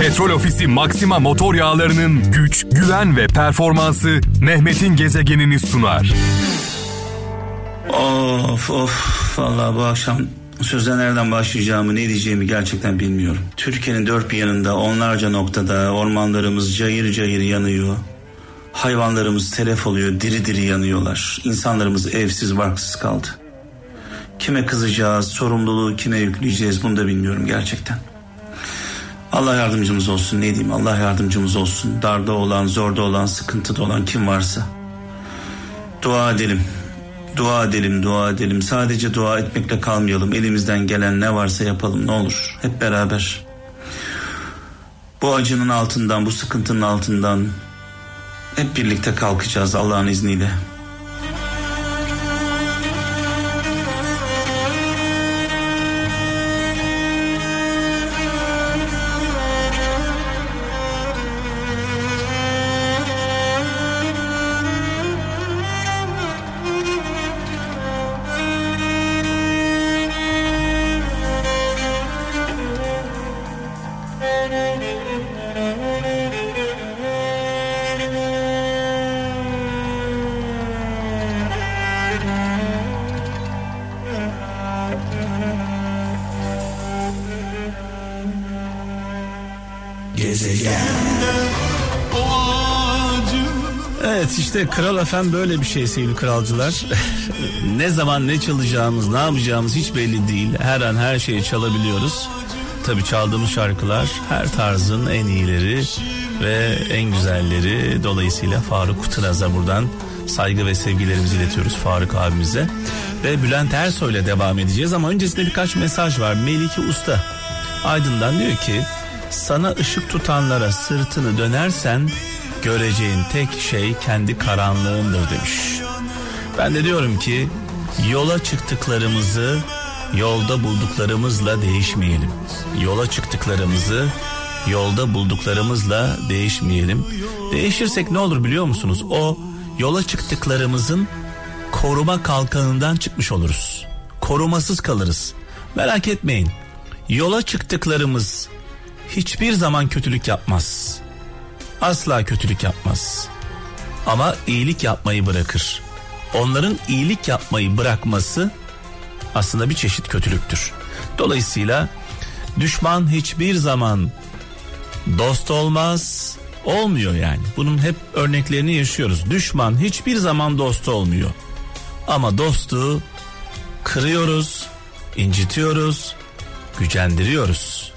Petrol Ofisi Maxima motor yağlarının güç, güven ve performansı Mehmet'in gezegenini sunar. Of of vallahi bu akşam söze nereden başlayacağımı ne diyeceğimi gerçekten bilmiyorum. Türkiye'nin dört bir yanında onlarca noktada ormanlarımız cayır cayır yanıyor. Hayvanlarımız telef oluyor, diri diri yanıyorlar. İnsanlarımız evsiz barksız kaldı. Kime kızacağız, sorumluluğu kime yükleyeceğiz bunu da bilmiyorum gerçekten. Allah yardımcımız olsun ne diyeyim Allah yardımcımız olsun. Darda olan, zorda olan, sıkıntıda olan kim varsa. Dua edelim. Dua edelim, dua edelim. Sadece dua etmekle kalmayalım. Elimizden gelen ne varsa yapalım ne olur. Hep beraber. Bu acının altından, bu sıkıntının altından hep birlikte kalkacağız Allah'ın izniyle. Evet işte Kral Efem böyle bir şey sevgili kralcılar. ne zaman ne çalacağımız ne yapacağımız hiç belli değil. Her an her şeyi çalabiliyoruz. Tabi çaldığımız şarkılar her tarzın en iyileri ve en güzelleri. Dolayısıyla Faruk Tıraz'a buradan saygı ve sevgilerimizi iletiyoruz Faruk abimize. Ve Bülent Ersoy ile devam edeceğiz ama öncesinde birkaç mesaj var. Melike Usta Aydın'dan diyor ki sana ışık tutanlara sırtını dönersen göreceğin tek şey kendi karanlığındır demiş. Ben de diyorum ki yola çıktıklarımızı yolda bulduklarımızla değişmeyelim. Yola çıktıklarımızı yolda bulduklarımızla değişmeyelim. Değişirsek ne olur biliyor musunuz? O yola çıktıklarımızın koruma kalkanından çıkmış oluruz. Korumasız kalırız. Merak etmeyin. Yola çıktıklarımız hiçbir zaman kötülük yapmaz. Asla kötülük yapmaz. Ama iyilik yapmayı bırakır. Onların iyilik yapmayı bırakması aslında bir çeşit kötülüktür. Dolayısıyla düşman hiçbir zaman dost olmaz, olmuyor yani. Bunun hep örneklerini yaşıyoruz. Düşman hiçbir zaman dost olmuyor. Ama dostu kırıyoruz, incitiyoruz, gücendiriyoruz.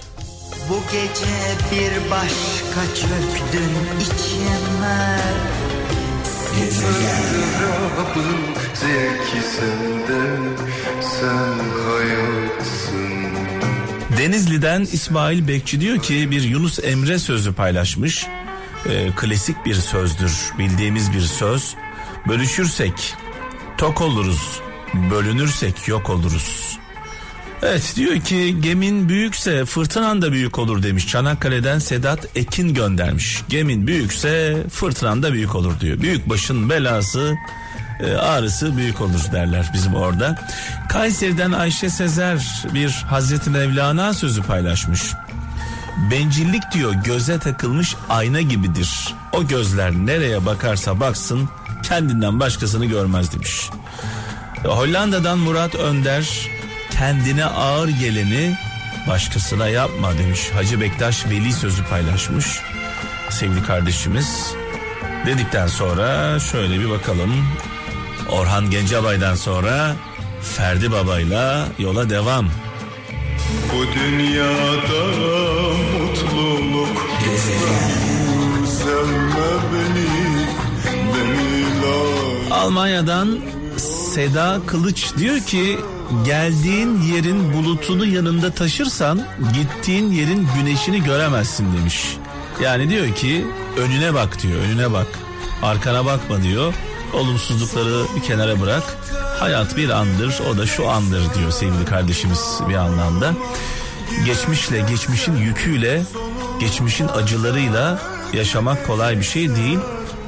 Bu gece bir başka çöktün içime Izdırabın zevki Sen hayatsın Denizli'den İsmail Bekçi diyor ki bir Yunus Emre sözü paylaşmış. Ee, klasik bir sözdür, bildiğimiz bir söz. Bölüşürsek tok oluruz, bölünürsek yok oluruz. Evet diyor ki gemin büyükse fırtınan da büyük olur demiş. Çanakkale'den Sedat Ekin göndermiş. Gemin büyükse fırtınan da büyük olur diyor. Büyük başın belası e, ağrısı büyük olur derler bizim orada. Kayseri'den Ayşe Sezer bir Hazreti Mevlana sözü paylaşmış. Bencillik diyor göze takılmış ayna gibidir. O gözler nereye bakarsa baksın kendinden başkasını görmez demiş. Hollanda'dan Murat Önder kendine ağır geleni başkasına yapma demiş. Hacı Bektaş Veli sözü paylaşmış. Sevgili kardeşimiz dedikten sonra şöyle bir bakalım. Orhan Gencebay'dan sonra Ferdi Baba'yla yola devam. Bu dünyada mutluluk Sevme beni Beni Almanya'dan Seda Kılıç diyor ki geldiğin yerin bulutunu yanında taşırsan gittiğin yerin güneşini göremezsin demiş. Yani diyor ki önüne bak diyor önüne bak arkana bakma diyor olumsuzlukları bir kenara bırak hayat bir andır o da şu andır diyor sevgili kardeşimiz bir anlamda. Geçmişle geçmişin yüküyle geçmişin acılarıyla yaşamak kolay bir şey değil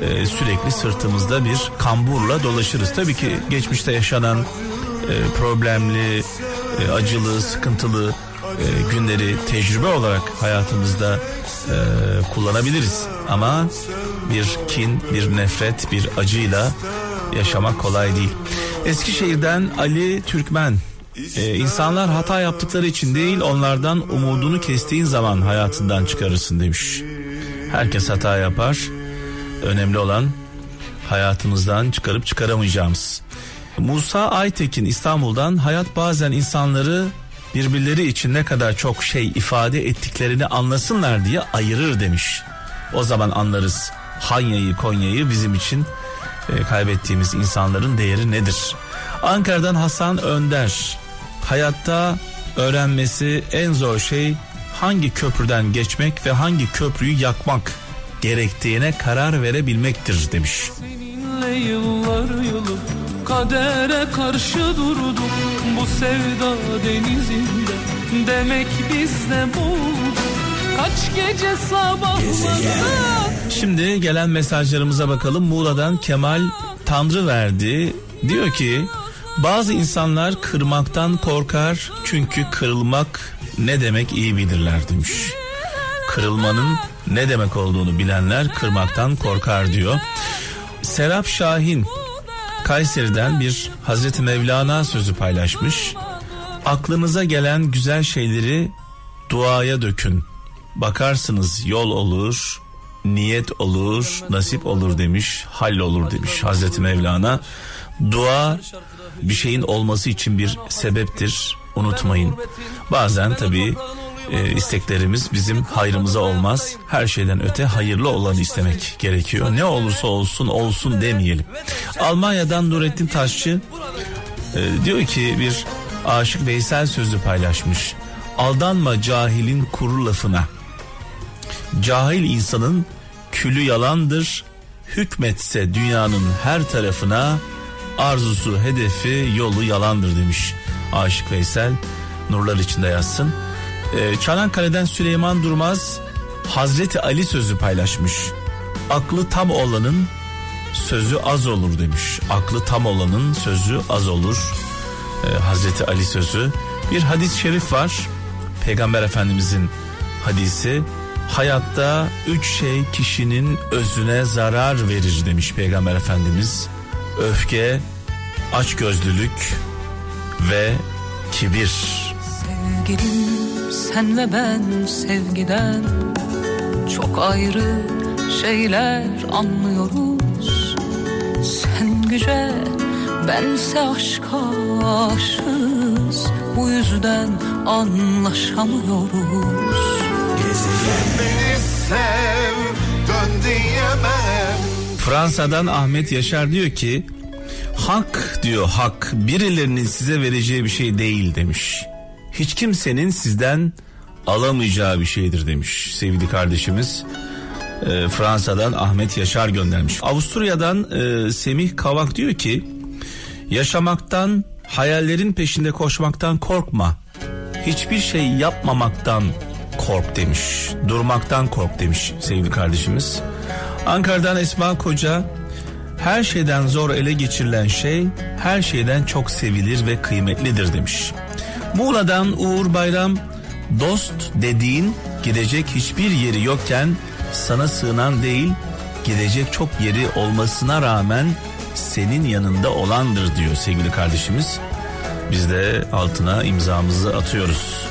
Ee, sürekli sırtımızda bir kamburla dolaşırız. Tabii ki geçmişte yaşanan e, problemli, e, acılı, sıkıntılı e, günleri tecrübe olarak hayatımızda e, kullanabiliriz. Ama bir kin, bir nefret, bir acıyla yaşamak kolay değil. Eskişehir'den Ali Türkmen ee, insanlar hata yaptıkları için değil onlardan umudunu kestiğin zaman hayatından çıkarırsın demiş. Herkes hata yapar. Önemli olan hayatımızdan çıkarıp çıkaramayacağımız. Musa Aytekin İstanbul'dan hayat bazen insanları birbirleri için ne kadar çok şey ifade ettiklerini anlasınlar diye ayırır demiş. O zaman anlarız Hanya'yı Konya'yı bizim için e, kaybettiğimiz insanların değeri nedir? Ankara'dan Hasan Önder hayatta öğrenmesi en zor şey hangi köprüden geçmek ve hangi köprüyü yakmak gerektiğine karar verebilmektir demiş. Seninle yıllar yılı kadere karşı durduk bu sevda denizinde demek biz de bulduk kaç gece sabahlarda. Şimdi gelen mesajlarımıza bakalım Muğla'dan Kemal Tanrı verdi diyor ki bazı insanlar kırmaktan korkar çünkü kırılmak ne demek iyi bilirler demiş. Kırılmanın ne demek olduğunu bilenler kırmaktan korkar diyor. Serap Şahin Kayseri'den bir Hazreti Mevlana sözü paylaşmış. Aklınıza gelen güzel şeyleri duaya dökün. Bakarsınız yol olur, niyet olur, nasip olur demiş, hall olur demiş Hazreti Mevlana. Dua bir şeyin olması için bir sebeptir. Unutmayın. Bazen tabii e, isteklerimiz bizim hayrımıza olmaz. Her şeyden öte hayırlı olanı istemek gerekiyor. Ne olursa olsun olsun demeyelim. Almanya'dan Nurettin Taşçı e, diyor ki bir aşık Veysel sözü paylaşmış. Aldanma cahilin kuru lafına. Cahil insanın külü yalandır. Hükmetse dünyanın her tarafına arzusu, hedefi, yolu yalandır demiş Aşık Veysel. Nurlar içinde yazsın. Ee, Çanakkale'den Süleyman Durmaz Hazreti Ali sözü paylaşmış. Aklı tam olanın sözü az olur demiş. Aklı tam olanın sözü az olur. Ee, Hazreti Ali sözü. Bir hadis-i şerif var. Peygamber Efendimizin hadisi. Hayatta üç şey kişinin özüne zarar verir demiş Peygamber Efendimiz öfke, açgözlülük ve kibir. Sevgilim sen ve ben sevgiden çok ayrı şeyler anlıyoruz. Sen güce bense aşka aşığız bu yüzden anlaşamıyoruz. Gezegen beni sev dön diyemem Fransa'dan Ahmet Yaşar diyor ki hak diyor hak birilerinin size vereceği bir şey değil demiş. Hiç kimsenin sizden alamayacağı bir şeydir demiş sevgili kardeşimiz. E, Fransa'dan Ahmet Yaşar göndermiş. Avusturya'dan e, Semih Kavak diyor ki yaşamaktan hayallerin peşinde koşmaktan korkma. Hiçbir şey yapmamaktan kork demiş. Durmaktan kork demiş sevgili kardeşimiz. Ankara'dan Esma Koca her şeyden zor ele geçirilen şey her şeyden çok sevilir ve kıymetlidir demiş. Muğla'dan Uğur Bayram dost dediğin gidecek hiçbir yeri yokken sana sığınan değil gidecek çok yeri olmasına rağmen senin yanında olandır diyor sevgili kardeşimiz. Biz de altına imzamızı atıyoruz.